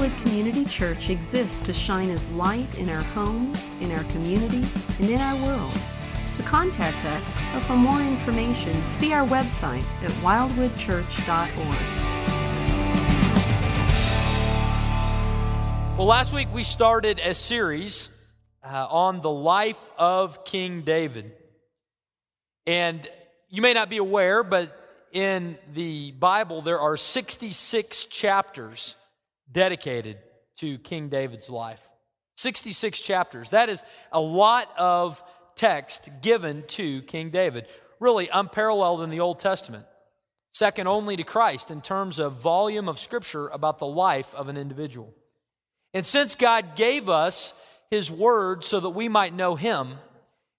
Wildwood Community Church exists to shine as light in our homes, in our community, and in our world. To contact us or for more information, see our website at wildwoodchurch.org. Well, last week we started a series uh, on the life of King David. And you may not be aware, but in the Bible, there are 66 chapters dedicated to King David's life. 66 chapters. That is a lot of text given to King David. Really unparalleled in the Old Testament. Second only to Christ in terms of volume of scripture about the life of an individual. And since God gave us his word so that we might know him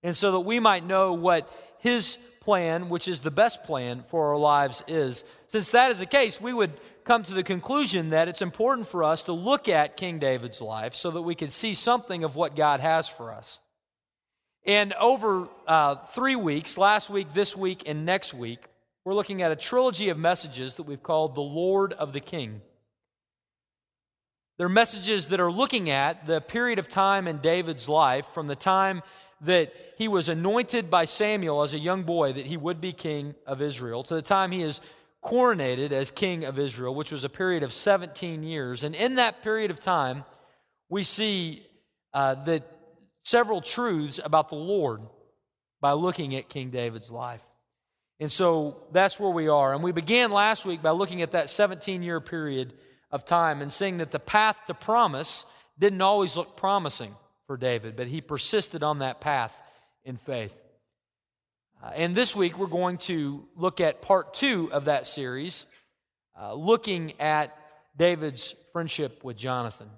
and so that we might know what his plan, which is the best plan for our lives, is. Since that is the case, we would come to the conclusion that it's important for us to look at King David's life so that we can see something of what God has for us. And over uh, three weeks, last week, this week, and next week, we're looking at a trilogy of messages that we've called The Lord of the King. They're messages that are looking at the period of time in David's life from the time that he was anointed by Samuel as a young boy that he would be king of Israel to the time he is coronated as king of Israel, which was a period of 17 years. And in that period of time, we see uh, that several truths about the Lord by looking at King David's life. And so that's where we are. And we began last week by looking at that 17 year period of time and seeing that the path to promise didn't always look promising for David, but he persisted on that path in faith. Uh, and this week we're going to look at part two of that series, uh, looking at David's friendship with Jonathan.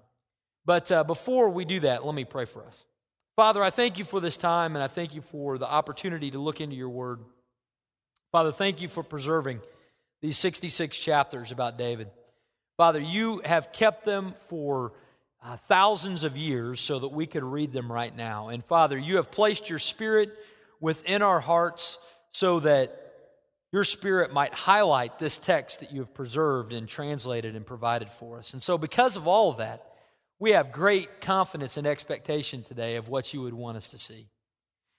But uh, before we do that, let me pray for us. Father, I thank you for this time and I thank you for the opportunity to look into your word. Father, thank you for preserving these 66 chapters about David. Father, you have kept them for uh, thousands of years so that we could read them right now. And Father, you have placed your Spirit within our hearts so that your Spirit might highlight this text that you have preserved and translated and provided for us. And so, because of all of that, we have great confidence and expectation today of what you would want us to see.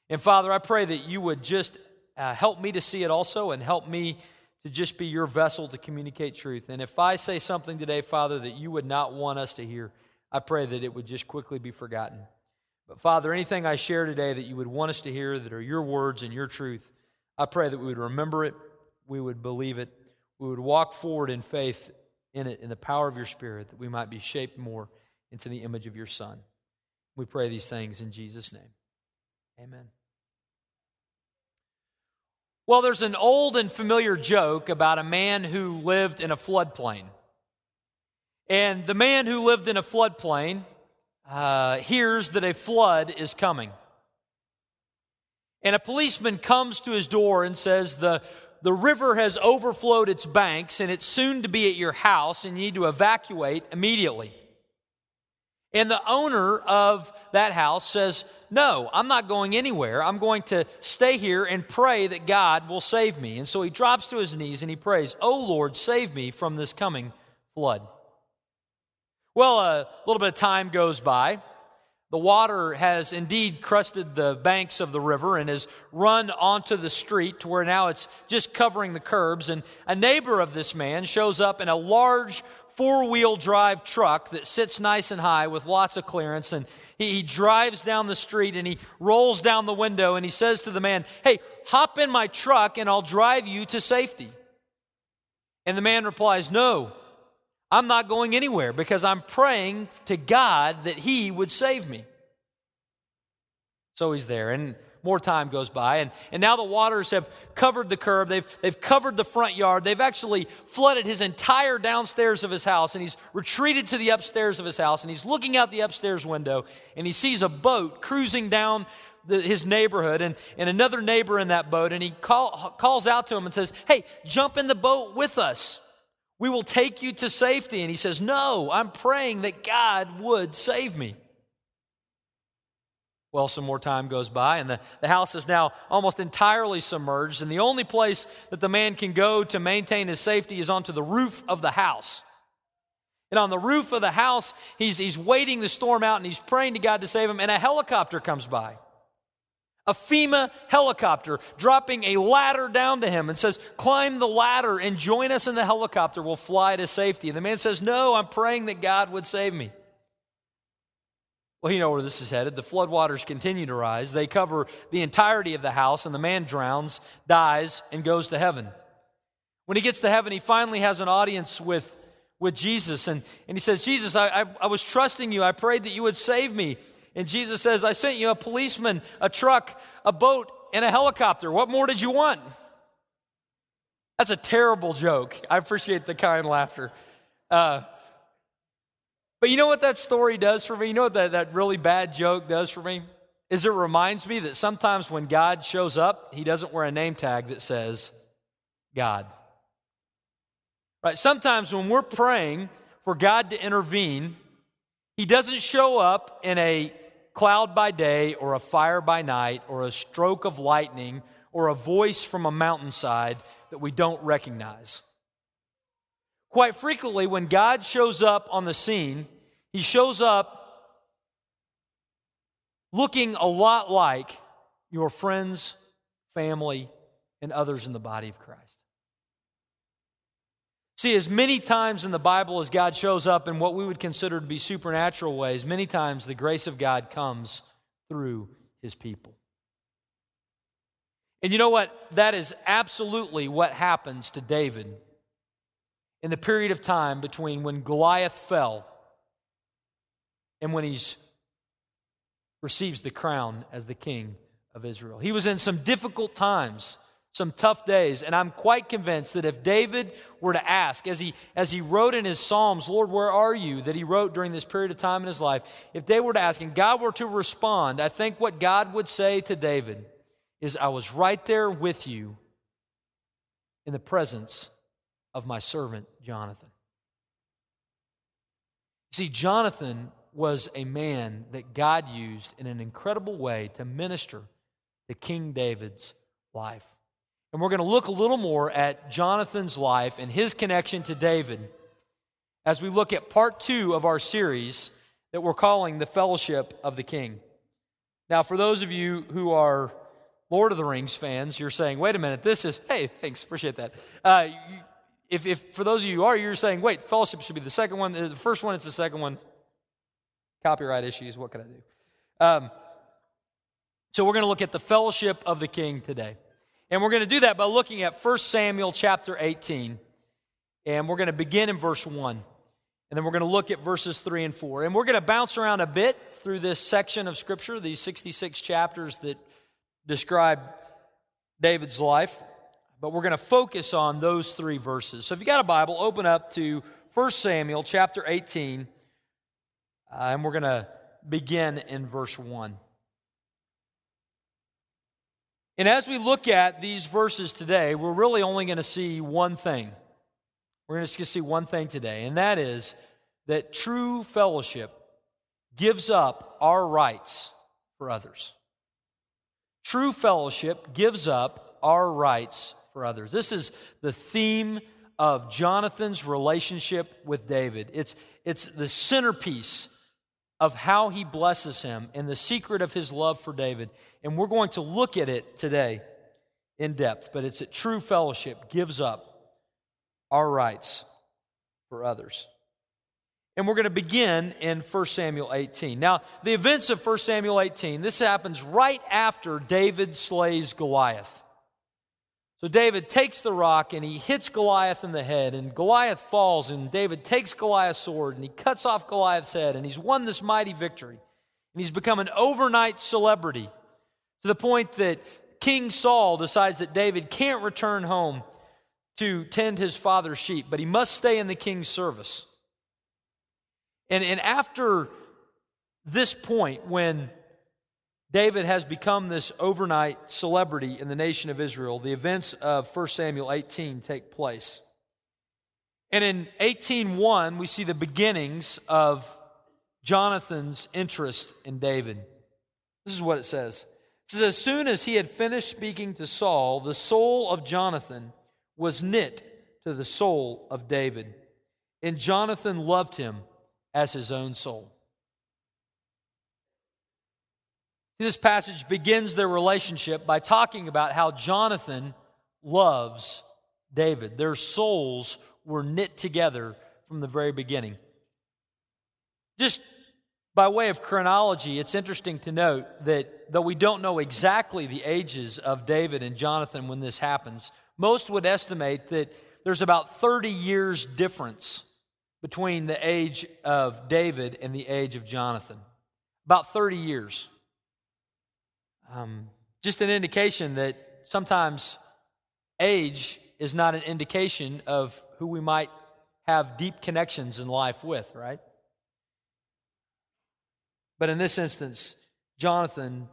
And Father, I pray that you would just uh, help me to see it also and help me to just be your vessel to communicate truth. And if I say something today, Father, that you would not want us to hear, I pray that it would just quickly be forgotten. But Father, anything I share today that you would want us to hear that are your words and your truth, I pray that we would remember it, we would believe it, we would walk forward in faith in it, in the power of your Spirit, that we might be shaped more into the image of your Son. We pray these things in Jesus' name. Amen. Well, there's an old and familiar joke about a man who lived in a floodplain. And the man who lived in a floodplain uh, hears that a flood is coming. And a policeman comes to his door and says, the, the river has overflowed its banks and it's soon to be at your house and you need to evacuate immediately. And the owner of that house says, No, I'm not going anywhere. I'm going to stay here and pray that God will save me. And so he drops to his knees and he prays, Oh Lord, save me from this coming flood. Well, a little bit of time goes by. The water has indeed crusted the banks of the river and has run onto the street to where now it's just covering the curbs. And a neighbor of this man shows up in a large four wheel drive truck that sits nice and high with lots of clearance. And he, he, drives down the street and he rolls down the window and he says to the man, Hey, hop in my truck and I'll drive you to safety. And the man replies, No, I'm not going anywhere because I'm praying to God that He would save me. So he's there, and more time goes by, and, and now the waters have covered the curb, they've, they've covered the front yard, they've actually flooded his entire downstairs of his house, and he's retreated to the upstairs of his house, and he's looking out the upstairs window, and he sees a boat cruising down the, his neighborhood and, and another neighbor in that boat, and he call, calls out to him and says, Hey, jump in the boat with us. We will take you to safety. And he says, No, I'm praying that God would save me. Well, some more time goes by, and the, the house is now almost entirely submerged. And the only place that the man can go to maintain his safety is onto the roof of the house. And on the roof of the house, he's, he's waiting the storm out and he's praying to God to save him, and a helicopter comes by. A FEMA helicopter dropping a ladder down to him and says, Climb the ladder and join us in the helicopter. We'll fly to safety. And the man says, No, I'm praying that God would save me. Well, you know where this is headed. The floodwaters continue to rise. They cover the entirety of the house, and the man drowns, dies, and goes to heaven. When he gets to heaven, he finally has an audience with, with Jesus, and, and he says, Jesus, I, I, I was trusting you. I prayed that you would save me. And Jesus says, I sent you a policeman, a truck, a boat, and a helicopter. What more did you want? That's a terrible joke. I appreciate the kind laughter. Uh, but you know what that story does for me? You know what that, that really bad joke does for me? Is it reminds me that sometimes when God shows up, he doesn't wear a name tag that says God. Right? Sometimes when we're praying for God to intervene, he doesn't show up in a cloud by day or a fire by night or a stroke of lightning or a voice from a mountainside that we don't recognize. Quite frequently, when God shows up on the scene, he shows up looking a lot like your friends, family, and others in the body of Christ. See, as many times in the Bible as God shows up in what we would consider to be supernatural ways, many times the grace of God comes through his people. And you know what? That is absolutely what happens to David in the period of time between when Goliath fell and when he receives the crown as the king of Israel. He was in some difficult times, some tough days, and I'm quite convinced that if David were to ask, as he, as he wrote in his Psalms, Lord, where are you, that he wrote during this period of time in his life, if they were to ask and God were to respond, I think what God would say to David is, I was right there with you in the presence of my servant Jonathan. See, Jonathan was a man that God used in an incredible way to minister to King David's life. And we're going to look a little more at Jonathan's life and his connection to David as we look at part two of our series that we're calling The Fellowship of the King. Now, for those of you who are Lord of the Rings fans, you're saying, wait a minute, this is, hey, thanks, appreciate that. Uh, if, if for those of you who are, you're saying, wait, fellowship should be the second one, the first one, it's the second one copyright issues. What can I do? Um, so we're going to look at the fellowship of the king today. And we're going to do that by looking at 1 Samuel chapter 18. And we're going to begin in verse 1. And then we're going to look at verses 3 and 4. And we're going to bounce around a bit through this section of Scripture, these 66 chapters that describe David's life. But we're going to focus on those three verses. So if you got a Bible, open up to 1 Samuel chapter 18. Uh, and we're going to begin in verse 1. And as we look at these verses today, we're really only going to see one thing. We're going to see one thing today, and that is that true fellowship gives up our rights for others. True fellowship gives up our rights for others. This is the theme of Jonathan's relationship with David. It's, it's the centerpiece of how he blesses him and the secret of his love for David. And we're going to look at it today in depth, but it's that true fellowship gives up our rights for others. And we're going to begin in 1 Samuel 18. Now, the events of 1 Samuel 18, this happens right after David slays Goliath. So David takes the rock and he hits Goliath in the head, and Goliath falls, and David takes Goliath's sword and he cuts off Goliath's head, and he's won this mighty victory. And he's become an overnight celebrity to the point that King Saul decides that David can't return home to tend his father's sheep, but he must stay in the king's service. And, and after this point, when David has become this overnight celebrity in the nation of Israel. The events of 1 Samuel 18 take place. And in 18:1 we see the beginnings of Jonathan's interest in David. This is what it says. Says as soon as he had finished speaking to Saul, the soul of Jonathan was knit to the soul of David, and Jonathan loved him as his own soul. This passage begins their relationship by talking about how Jonathan loves David. Their souls were knit together from the very beginning. Just by way of chronology, it's interesting to note that though we don't know exactly the ages of David and Jonathan when this happens, most would estimate that there's about 30 years difference between the age of David and the age of Jonathan. About 30 years. Um, just an indication that sometimes age is not an indication of who we might have deep connections in life with, right? But in this instance, Jonathan's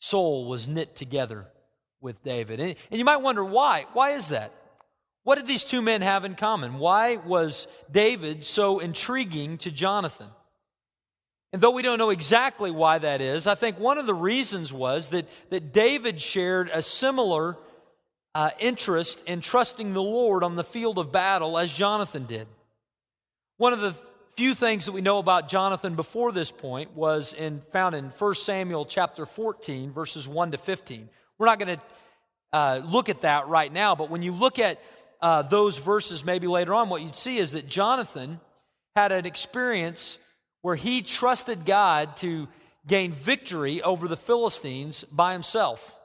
soul was knit together with David. And, and you might wonder why. Why is that? What did these two men have in common? Why was David so intriguing to Jonathan? And though we don't know exactly why that is, I think one of the reasons was that, that David shared a similar uh, interest in trusting the Lord on the field of battle as Jonathan did. One of the few things that we know about Jonathan before this point was in, found in 1 Samuel chapter 14, verses 1 to 15. We're not going to uh, look at that right now, but when you look at uh, those verses maybe later on, what you'd see is that Jonathan had an experience where he trusted God to gain victory over the Philistines by himself.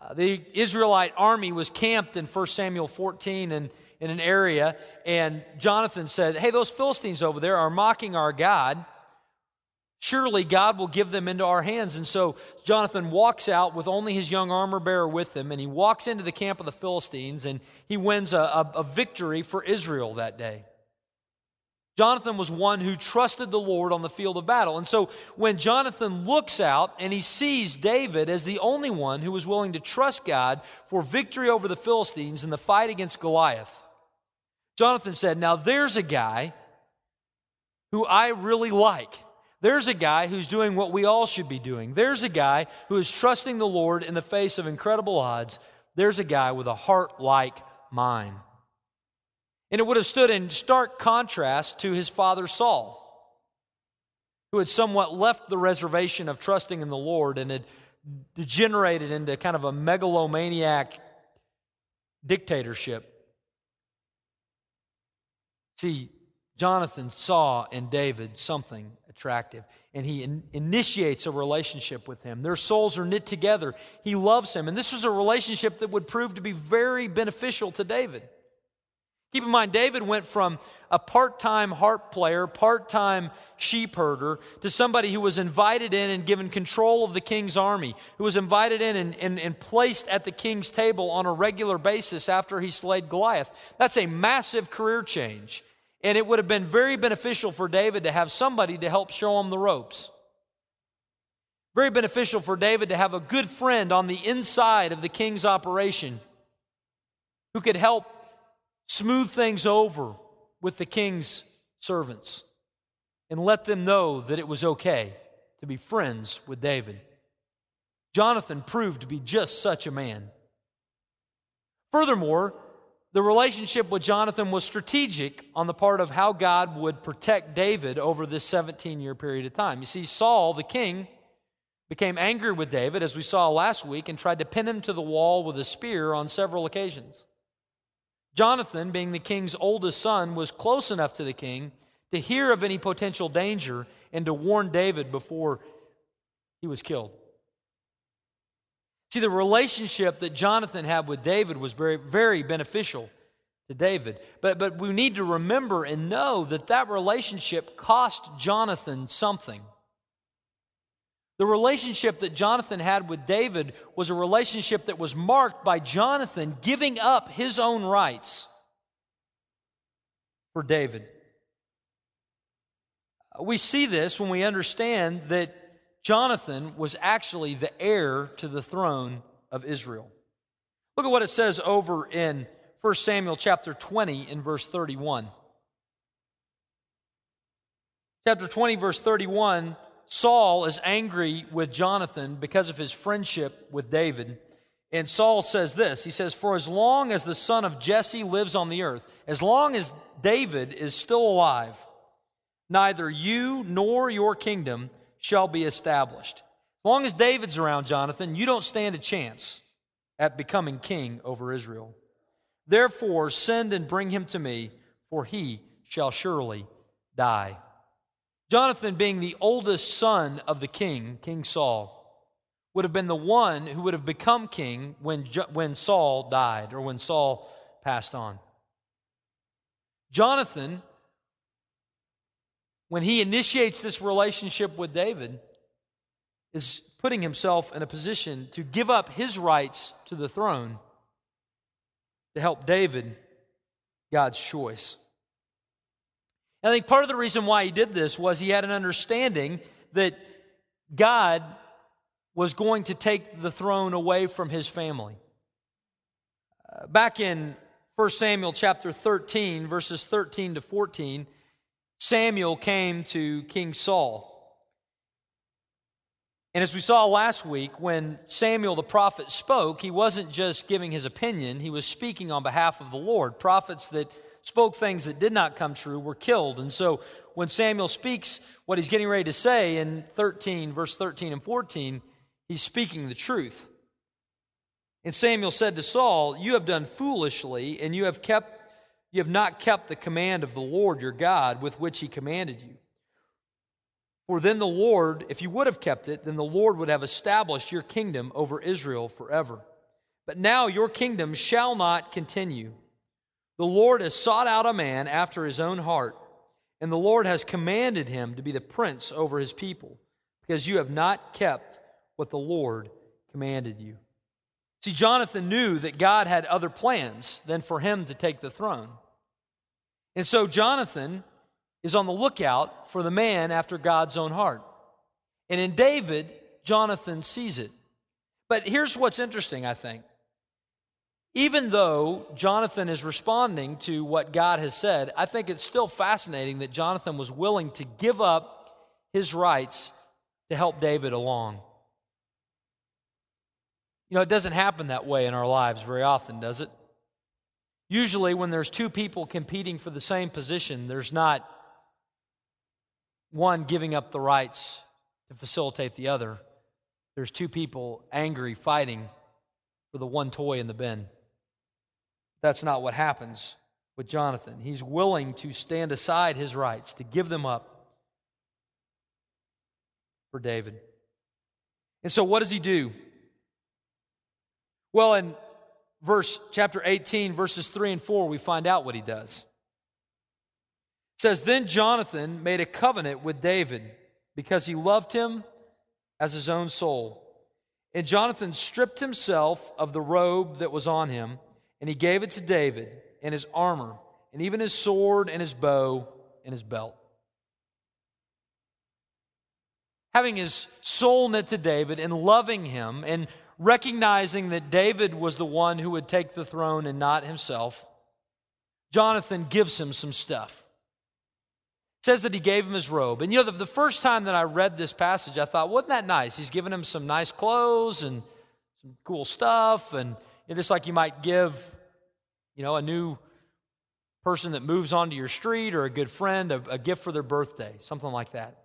Uh, the Israelite army was camped in 1 Samuel 14 and in an area, and Jonathan said, Hey, those Philistines over there are mocking our God. Surely God will give them into our hands. And so Jonathan walks out with only his young armor bearer with him, and he walks into the camp of the Philistines, and he wins a, a, a victory for Israel that day. Jonathan was one who trusted the Lord on the field of battle. And so when Jonathan looks out and he sees David as the only one who was willing to trust God for victory over the Philistines in the fight against Goliath, Jonathan said, Now there's a guy who I really like. There's a guy who's doing what we all should be doing. There's a guy who is trusting the Lord in the face of incredible odds. There's a guy with a heart like mine. And it would have stood in stark contrast to his father Saul, who had somewhat left the reservation of trusting in the Lord and had degenerated into kind of a megalomaniac dictatorship. See, Jonathan saw in David something attractive, and he in- initiates a relationship with him. Their souls are knit together. He loves him, and this was a relationship that would prove to be very beneficial to David. Keep in mind, David went from a part time harp player, part time sheep herder, to somebody who was invited in and given control of the king's army, who was invited in and, and, and, placed at the king's table on a regular basis after he slayed Goliath. That's a massive career change. And it would have been very beneficial for David to have somebody to help show him the ropes. Very beneficial for David to have a good friend on the inside of the king's operation who could help smooth things over with the king's servants and let them know that it was okay to be friends with David. Jonathan proved to be just such a man. Furthermore, the relationship with Jonathan was strategic on the part of how God would protect David over this 17 year period of time. You see, Saul, the king, became angry with David, as we saw last week, and tried to pin him to the wall with a spear on several occasions. Jonathan, being the king's oldest son, was close enough to the king to hear of any potential danger and to warn David before he was killed. See, the relationship that Jonathan had with David was very, very beneficial to David. But, but we need to remember and know that that relationship cost Jonathan something. The relationship that Jonathan had with David was a relationship that was marked by Jonathan giving up his own rights for David. We see this when we understand that Jonathan was actually the heir to the throne of Israel. Look at what it says over in 1 Samuel chapter 20 in verse 31. Chapter 20, verse 31 Saul is angry with Jonathan because of his friendship with David. And Saul says this He says, For as long as the son of Jesse lives on the earth, as long as David is still alive, neither you nor your kingdom shall be established. As long as David's around, Jonathan, you don't stand a chance at becoming king over Israel. Therefore, send and bring him to me, for he shall surely die. Jonathan, being the oldest son of the king, King Saul, would have been the one who would have become king when, when Saul died or when Saul passed on. Jonathan, when he initiates this relationship with David, is putting himself in a position to give up his rights to the throne to help David, God's choice. I think part of the reason why he did this was he had an understanding that God was going to take the throne away from his family. Uh, back in 1 Samuel chapter 13, verses 13 to 14, Samuel came to King Saul. And as we saw last week, when Samuel the prophet spoke, he wasn't just giving his opinion, he was speaking on behalf of the Lord. Prophets that spoke things that did not come true were killed. And so when Samuel speaks what he's getting ready to say in 13, verse 13 and 14, he's speaking the truth. And Samuel said to Saul, You have done foolishly, and you have kept you have not kept the command of the Lord your God with which he commanded you. For then the Lord, if you would have kept it, then the Lord would have established your kingdom over Israel forever. But now your kingdom shall not continue. The Lord has sought out a man after his own heart, and the Lord has commanded him to be the prince over his people, because you have not kept what the Lord commanded you. See, Jonathan knew that God had other plans than for him to take the throne. And so Jonathan is on the lookout for the man after God's own heart. And in David, Jonathan sees it. But here's what's interesting, I think even though Jonathan is responding to what God has said, I think it's still fascinating that Jonathan was willing to give up his rights to help David along. You know, it doesn't happen that way in our lives very often, does it? Usually, when there's two people competing for the same position, there's not one giving up the rights to facilitate the other. There's two people angry, fighting for the one toy in the bin. That's not what happens with Jonathan. He's willing to stand aside his rights, to give them up for David. And so, what does he do? Well, in verse chapter 18, verses 3 and 4, we find out what he does. It says, Then Jonathan made a covenant with David because he loved him as his own soul. And Jonathan stripped himself of the robe that was on him and he gave it to David and his armor, and even his sword and his bow and his belt. Having his soul knit to David and loving him and recognizing that David was the one who would take the throne and not himself, Jonathan gives him some stuff. It says that he gave him his robe. And you know, the, the first time that I read this passage, I thought, wasn't that nice? He's giving him some nice clothes and some cool stuff and you know, just like you might give, you know, a new person that moves onto your street or a good friend a, a gift for their birthday, something like that.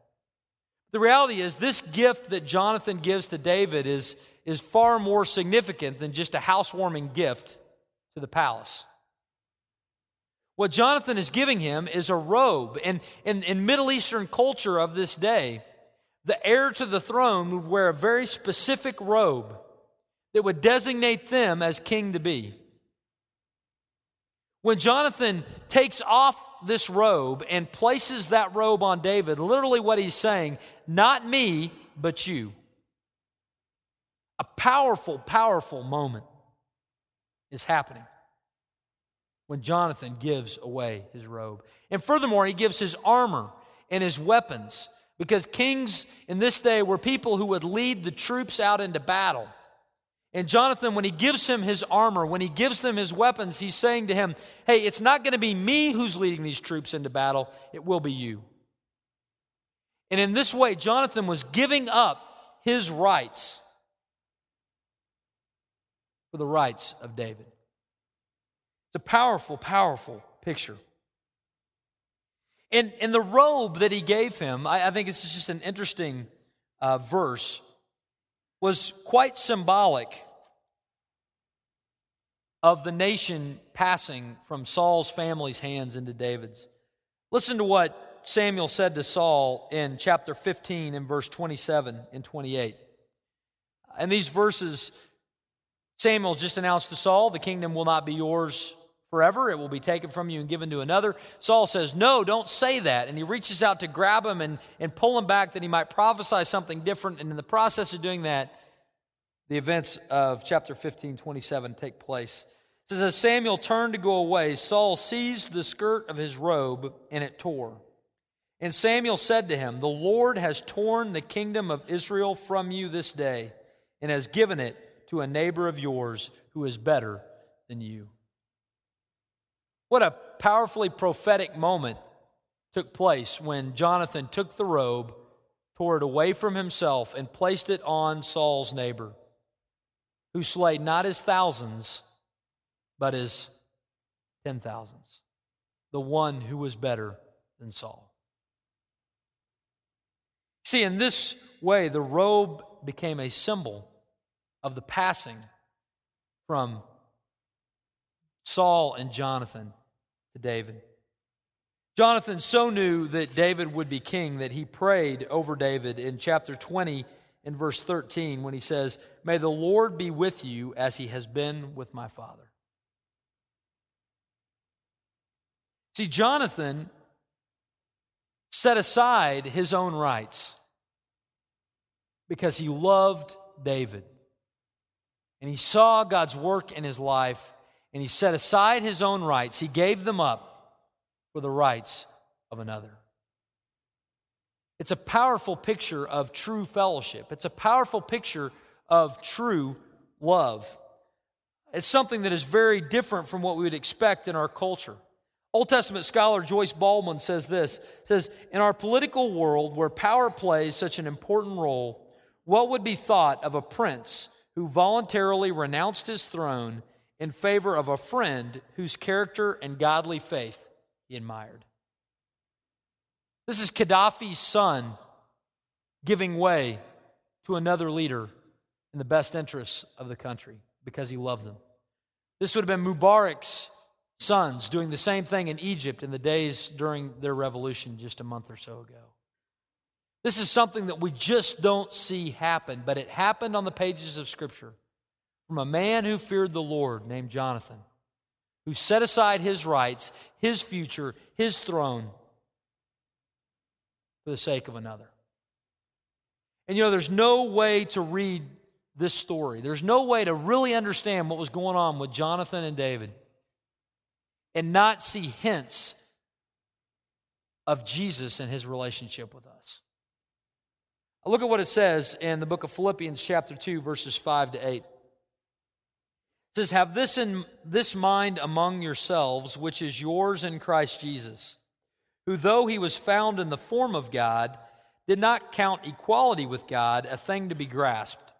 The reality is, this gift that Jonathan gives to David is, is far more significant than just a housewarming gift to the palace. What Jonathan is giving him is a robe. And in, in Middle Eastern culture of this day, the heir to the throne would wear a very specific robe that would designate them as king to be. When Jonathan takes off this robe and places that robe on David, literally what he's saying, not me, but you. A powerful, powerful moment is happening when Jonathan gives away his robe. And furthermore, he gives his armor and his weapons because kings in this day were people who would lead the troops out into battle. And Jonathan, when he gives him his armor, when he gives them his weapons, he's saying to him, Hey, it's not going to be me who's leading these troops into battle, it will be you. And in this way, Jonathan was giving up his rights for the rights of David. It's a powerful, powerful picture. And, and the robe that he gave him, I, I think it's just an interesting uh, verse, was quite symbolic of the nation passing from Saul's family's hands into David's. Listen to what Samuel said to Saul in chapter 15 and verse 27 and 28. And these verses, Samuel just announced to Saul, The kingdom will not be yours forever. It will be taken from you and given to another. Saul says, No, don't say that. And he reaches out to grab him and, and pull him back that he might prophesy something different. And in the process of doing that, the events of chapter 15, 27 take place. It says, As Samuel turned to go away, Saul seized the skirt of his robe and it tore. And Samuel said to him, The Lord has torn the kingdom of Israel from you this day and has given it to a neighbor of yours who is better than you. What a powerfully prophetic moment took place when Jonathan took the robe, tore it away from himself, and placed it on Saul's neighbor, who slayed not his thousands, but his ten thousands, the one who was better than Saul. See, in this way, the robe became a symbol of the passing from Saul and Jonathan to David. Jonathan so knew that David would be king that he prayed over David in chapter 20 in verse 13 when he says, May the Lord be with you as he has been with my father. See, Jonathan set aside his own rights because he loved David. And he saw God's work in his life, and he set aside his own rights. He gave them up for the rights of another. It's a powerful picture of true fellowship, it's a powerful picture of true love. It's something that is very different from what we would expect in our culture. Old Testament scholar Joyce Baldwin says this says in our political world where power plays such an important role what would be thought of a prince who voluntarily renounced his throne in favor of a friend whose character and godly faith he admired? This is Gaddafi's son giving way to another leader in the best interests of the country because he loved them. This would have been Mubarak's sons doing the same thing in Egypt in the days during their revolution just a month or so ago. This is something that we just don't see happen, but it happened on the pages of Scripture from a man who feared the Lord named Jonathan, who set aside his rights, his future, his throne for the sake of another. And you know, there's no way to read this story, there's no way to really understand what was going on with Jonathan and David and not see hints of Jesus and his relationship with us. Look at what it says in the book of Philippians, chapter 2, verses 5 to 8. It says, Have this in this mind among yourselves, which is yours in Christ Jesus, who, though he was found in the form of God, did not count equality with God a thing to be grasped,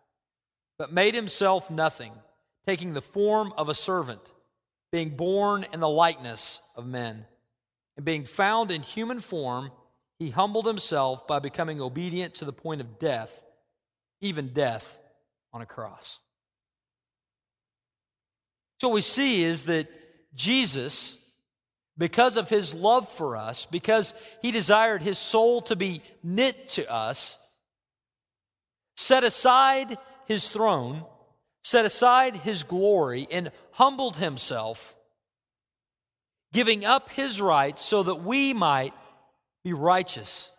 but made himself nothing, taking the form of a servant, being born in the likeness of men, and being found in human form he humbled himself by becoming obedient to the point of death, even death on a cross. So, what we see is that Jesus, because of his love for us, because he desired his soul to be knit to us, set aside his throne, set aside his glory, and humbled himself, giving up his rights so that we might be righteous,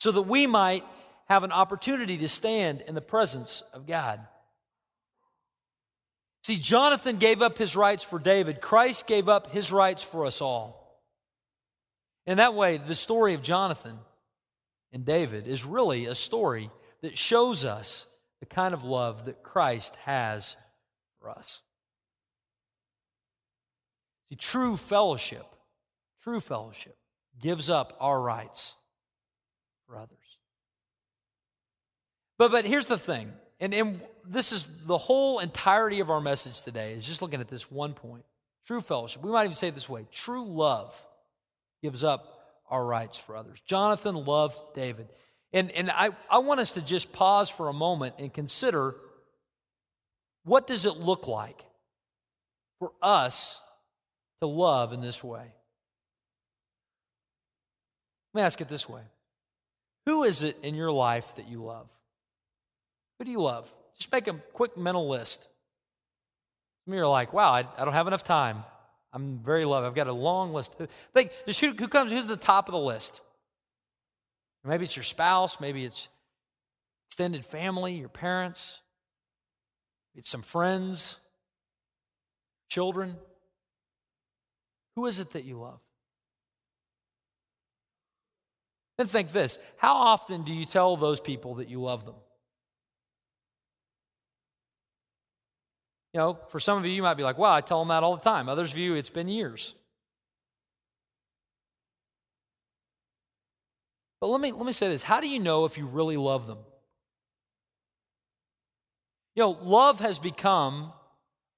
so that we might have an opportunity to stand in the presence of God. See, Jonathan gave up his rights for David, Christ gave up his rights for us all. In that way, the story of Jonathan and David is really a story that shows us the kind of love that Christ has for us. See, true fellowship, true fellowship gives up our rights for others. But, but here's the thing And, and this is the whole entirety of our message today, is just looking at this one point. True fellowship. We might even say it this way true love gives up our rights for others. Jonathan loved David. And, and I, I want us to just pause for a moment and consider what does it look like for us to love in this way? Let me ask it this way Who is it in your life that you love? Who do you love? Just make a quick mental list. Some of you are like, wow, I, I don't have enough time. I'm very loved. I've got a long list. Think, just who, who comes, who's the top of the list? Maybe it's your spouse, maybe it's extended family, your parents, it's some friends, children. Who is it that you love? Then think this how often do you tell those people that you love them? You know, for some of you, you might be like, wow, I tell them that all the time. Others of you, it's been years. But let me, let me say this how do you know if you really love them? You know, love has become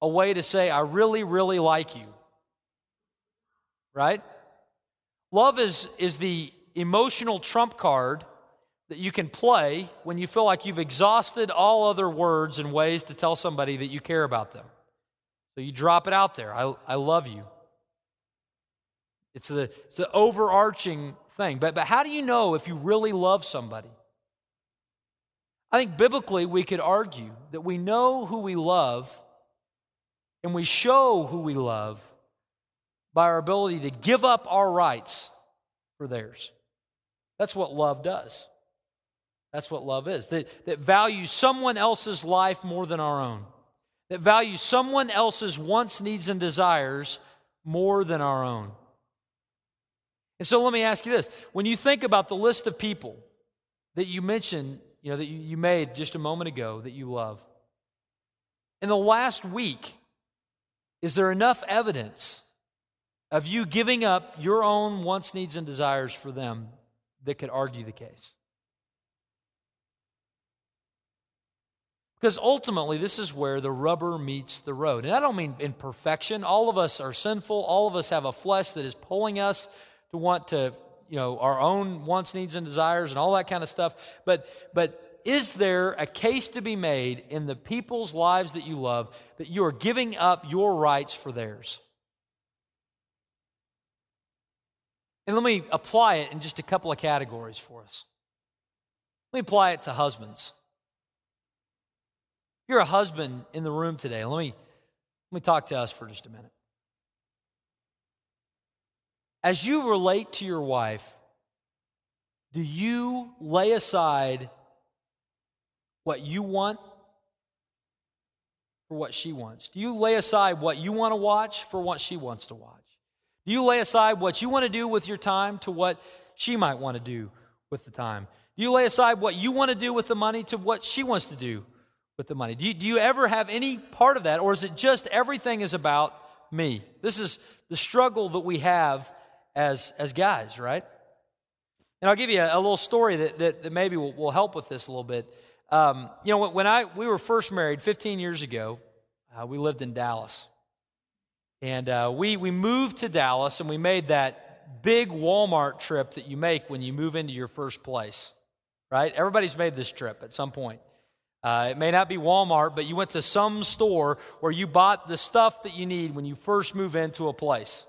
a way to say, I really, really like you. Right? Love is, is the emotional trump card that you can play when you feel like you've exhausted all other words and ways to tell somebody that you care about them. So you drop it out there. I, I love you. It's the, it's the overarching thing. But, but how do you know if you really love somebody? I think biblically we could argue that we know who we love and we show who we love by our ability to give up our rights for theirs. That's what love does. That's what love is. That, that values someone else's life more than our own. That values someone else's wants, needs, and desires more than our own. And so let me ask you this. When you think about the list of people that you mentioned, you know, that you made just a moment ago that you love, in the last week, is there enough evidence of you giving up your own wants, needs, and desires for them that could argue the case? Because ultimately, this is where the rubber meets the road. And I don't mean in perfection. All of us are sinful. All of us have a flesh that is pulling us to want to, you know, our own wants, needs, and desires and all that kind of stuff. But, but is there a case to be made in the people's lives that you love that you are giving up your rights for theirs? And let me apply it in just a couple of categories for us. Let me apply it to husbands you're a husband in the room today, let me, let me talk to us for just a minute. As you relate to your wife, do you lay aside what you want for what she wants? Do you lay aside what you want to watch for what she wants to watch? You lay aside what you want to do with your time to what she might want to do with the time? You lay aside what you want to do with the money to what she wants to do with the money? Do you, do you ever have any part of that, or is it just everything is about me? This is the struggle that we have as, as guys, right? And I'll give you a, a little story that, that, that maybe will, will, help with this a little bit. Um, you know, when I we were first married 15 years ago, uh, we lived in Dallas, and uh, we we moved to Dallas, and we made that big Walmart trip that you make when you move into your first place, right? Everybody's made this trip at some point. Uh, it may not be Walmart, but you went to some store where you bought the stuff that you need when you first move into a place.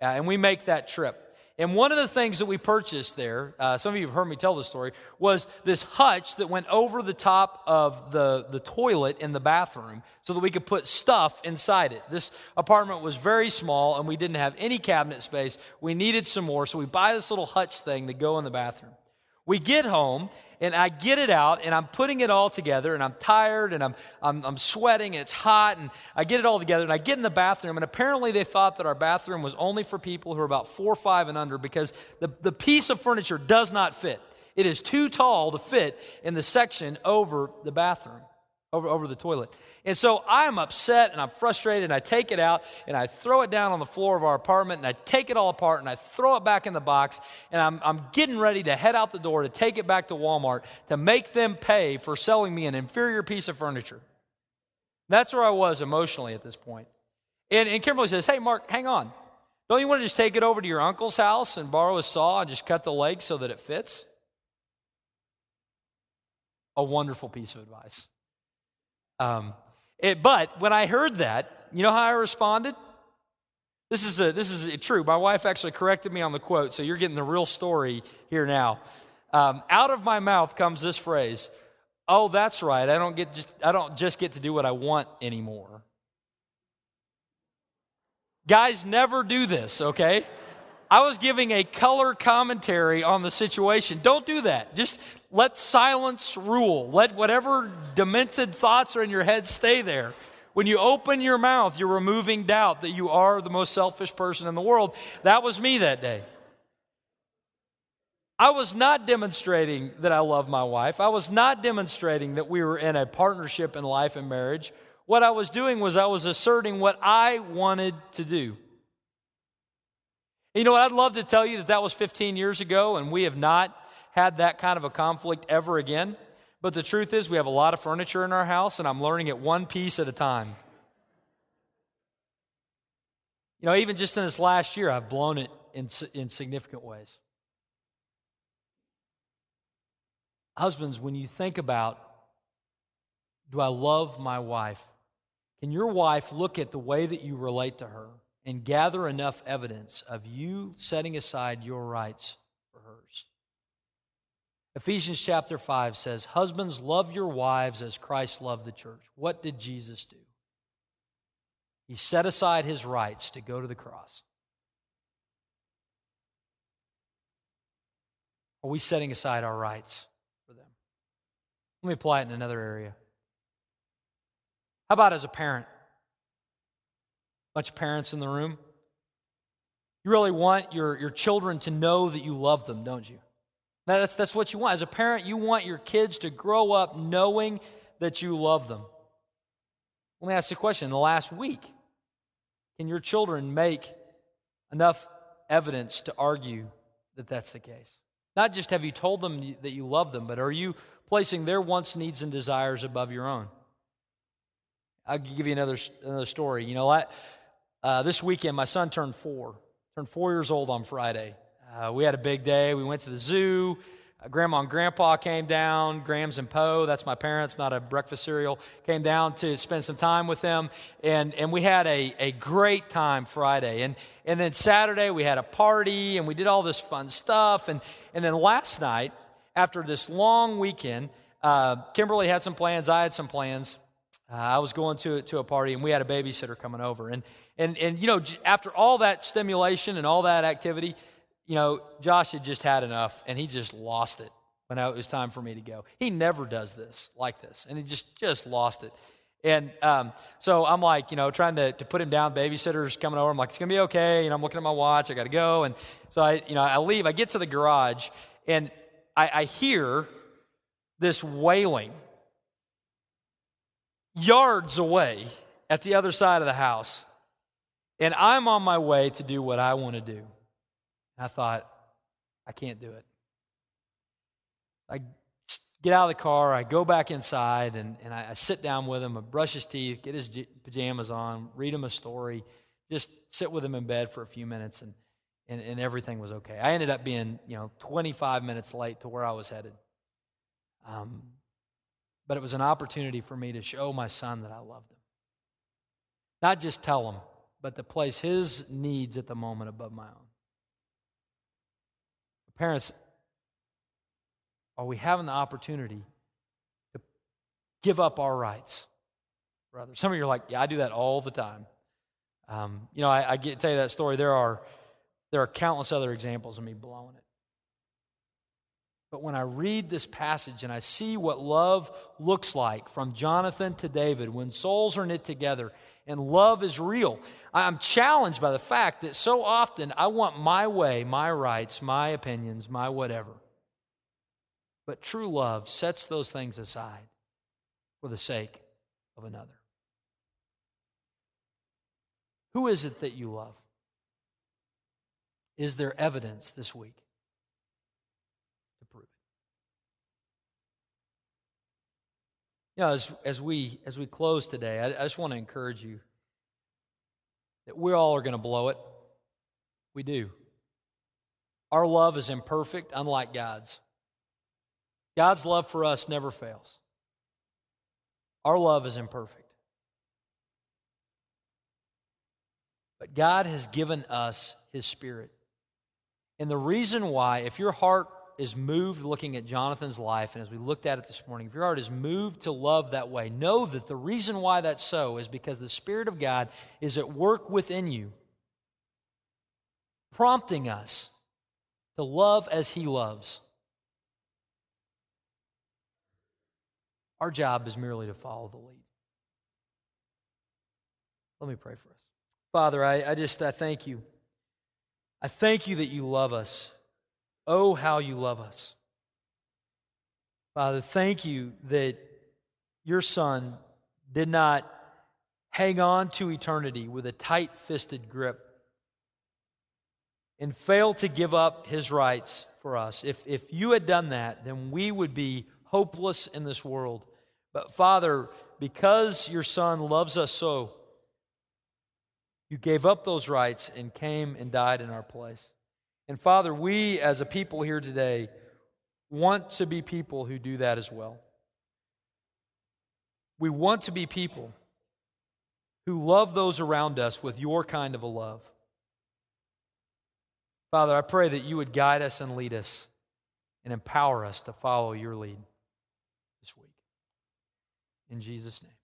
Uh, and we make that trip. And one of the things that we purchased there, uh, some of you have heard me tell this story, was this hutch that went over the top of the, the toilet in the bathroom so that we could put stuff inside it. This apartment was very small and we didn't have any cabinet space. We needed some more, so we buy this little hutch thing to go in the bathroom. We get home and I get it out and I'm putting it all together and I'm tired and I'm, I'm, I'm sweating and it's hot and I get it all together and I get in the bathroom and apparently they thought that our bathroom was only for people who are about four five and under because the, the piece of furniture does not fit. It is too tall to fit in the section over the bathroom. over, over the toilet. And so I'm upset and I'm frustrated and I take it out and I throw it down on the floor of our apartment and I take it all apart and I throw it back in the box and I'm, I'm getting ready to head out the door to take it back to Walmart to make them pay for selling me an inferior piece of furniture. That's where I was emotionally at this point. And, and Kimberly says, Hey, Mark, hang on. Don't you want to just take it over to your uncle's house and borrow a saw and just cut the leg so that it fits? A wonderful piece of advice. Um, it, but when I heard that, you know how I responded? This is, a, this is true. My wife actually corrected me on the quote, so you're getting the real story here now. Um, out of my mouth comes this phrase Oh, that's right. I don't, get just, I don't just get to do what I want anymore. Guys never do this, okay? I was giving a color commentary on the situation. Don't do that. Just let silence rule. Let whatever demented thoughts are in your head stay there. When you open your mouth, you're removing doubt that you are the most selfish person in the world. That was me that day. I was not demonstrating that I love my wife. I was not demonstrating that we were in a partnership in life and marriage. What I was doing was I was asserting what I wanted to do. You know what? I'd love to tell you that that was 15 years ago and we have not had that kind of a conflict ever again. But the truth is, we have a lot of furniture in our house and I'm learning it one piece at a time. You know, even just in this last year, I've blown it in, in significant ways. Husbands, when you think about, do I love my wife? Can your wife look at the way that you relate to her and gather enough evidence of you setting aside your rights for hers? Ephesians chapter 5 says, Husbands, love your wives as Christ loved the church. What did Jesus do? He set aside his rights to go to the cross. Are we setting aside our rights? For them? Let me apply it in another area. How about as a parent? Bunch of parents in the room. You really want your, your children to know that you love them, don't you? That's, that's what you want. As a parent, you want your kids to grow up knowing that you love them. Let me ask you a question. In the last week, can your children make enough evidence to argue that that's the case? Not just have you told them that you love them, but are you placing their wants, needs, and desires above your own. I'll give you another, another story. You know, uh, this weekend, my son turned four, turned four years old on Friday. Uh, we had a big day. We went to the zoo. Uh, Grandma and Grandpa came down. Grams and Poe, that's my parents, not a breakfast cereal, came down to spend some time with them. And, and we had a, a great time Friday. And, and then Saturday, we had a party and we did all this fun stuff. And, and then last night, after this long weekend, uh, Kimberly had some plans, I had some plans. Uh, I was going to, to a party, and we had a babysitter coming over. And, and, and, you know, after all that stimulation and all that activity, you know, Josh had just had enough, and he just lost it when it was time for me to go. He never does this like this, and he just, just lost it. And um, so I'm like, you know, trying to, to put him down. Babysitter's coming over. I'm like, it's going to be okay. You know, I'm looking at my watch. I got to go. And so I, you know, I leave. I get to the garage, and I, I hear this wailing yards away at the other side of the house. And I'm on my way to do what I want to do. I thought, I can't do it. I get out of the car, I go back inside, and, and I, I sit down with him, I brush his teeth, get his pajamas on, read him a story, just sit with him in bed for a few minutes. And and, and everything was okay. I ended up being, you know, 25 minutes late to where I was headed. Um, but it was an opportunity for me to show my son that I loved him. Not just tell him, but to place his needs at the moment above my own. Parents, are we having the opportunity to give up our rights brother? Some of you are like, yeah, I do that all the time. Um, you know, I, I get tell you that story. There are there are countless other examples of me blowing it. But when I read this passage and I see what love looks like from Jonathan to David, when souls are knit together and love is real, I'm challenged by the fact that so often I want my way, my rights, my opinions, my whatever. But true love sets those things aside for the sake of another. Who is it that you love? Is there evidence this week to prove it? You know, as, as, we, as we close today, I, I just want to encourage you that we all are going to blow it. We do. Our love is imperfect, unlike God's. God's love for us never fails. Our love is imperfect. But God has given us His Spirit. And the reason why, if your heart is moved looking at Jonathan's life, and as we looked at it this morning, if your heart is moved to love that way, know that the reason why that's so is because the Spirit of God is at work within you, prompting us to love as He loves. Our job is merely to follow the lead. Let me pray for us. Father, I, I just I thank you. I thank you that you love us. Oh, how you love us. Father, thank you that your Son did not hang on to eternity with a tight fisted grip and fail to give up his rights for us. If, if you had done that, then we would be hopeless in this world. But Father, because your Son loves us so, you gave up those rights and came and died in our place. And Father, we as a people here today want to be people who do that as well. We want to be people who love those around us with your kind of a love. Father, I pray that you would guide us and lead us and empower us to follow your lead this week. In Jesus' name.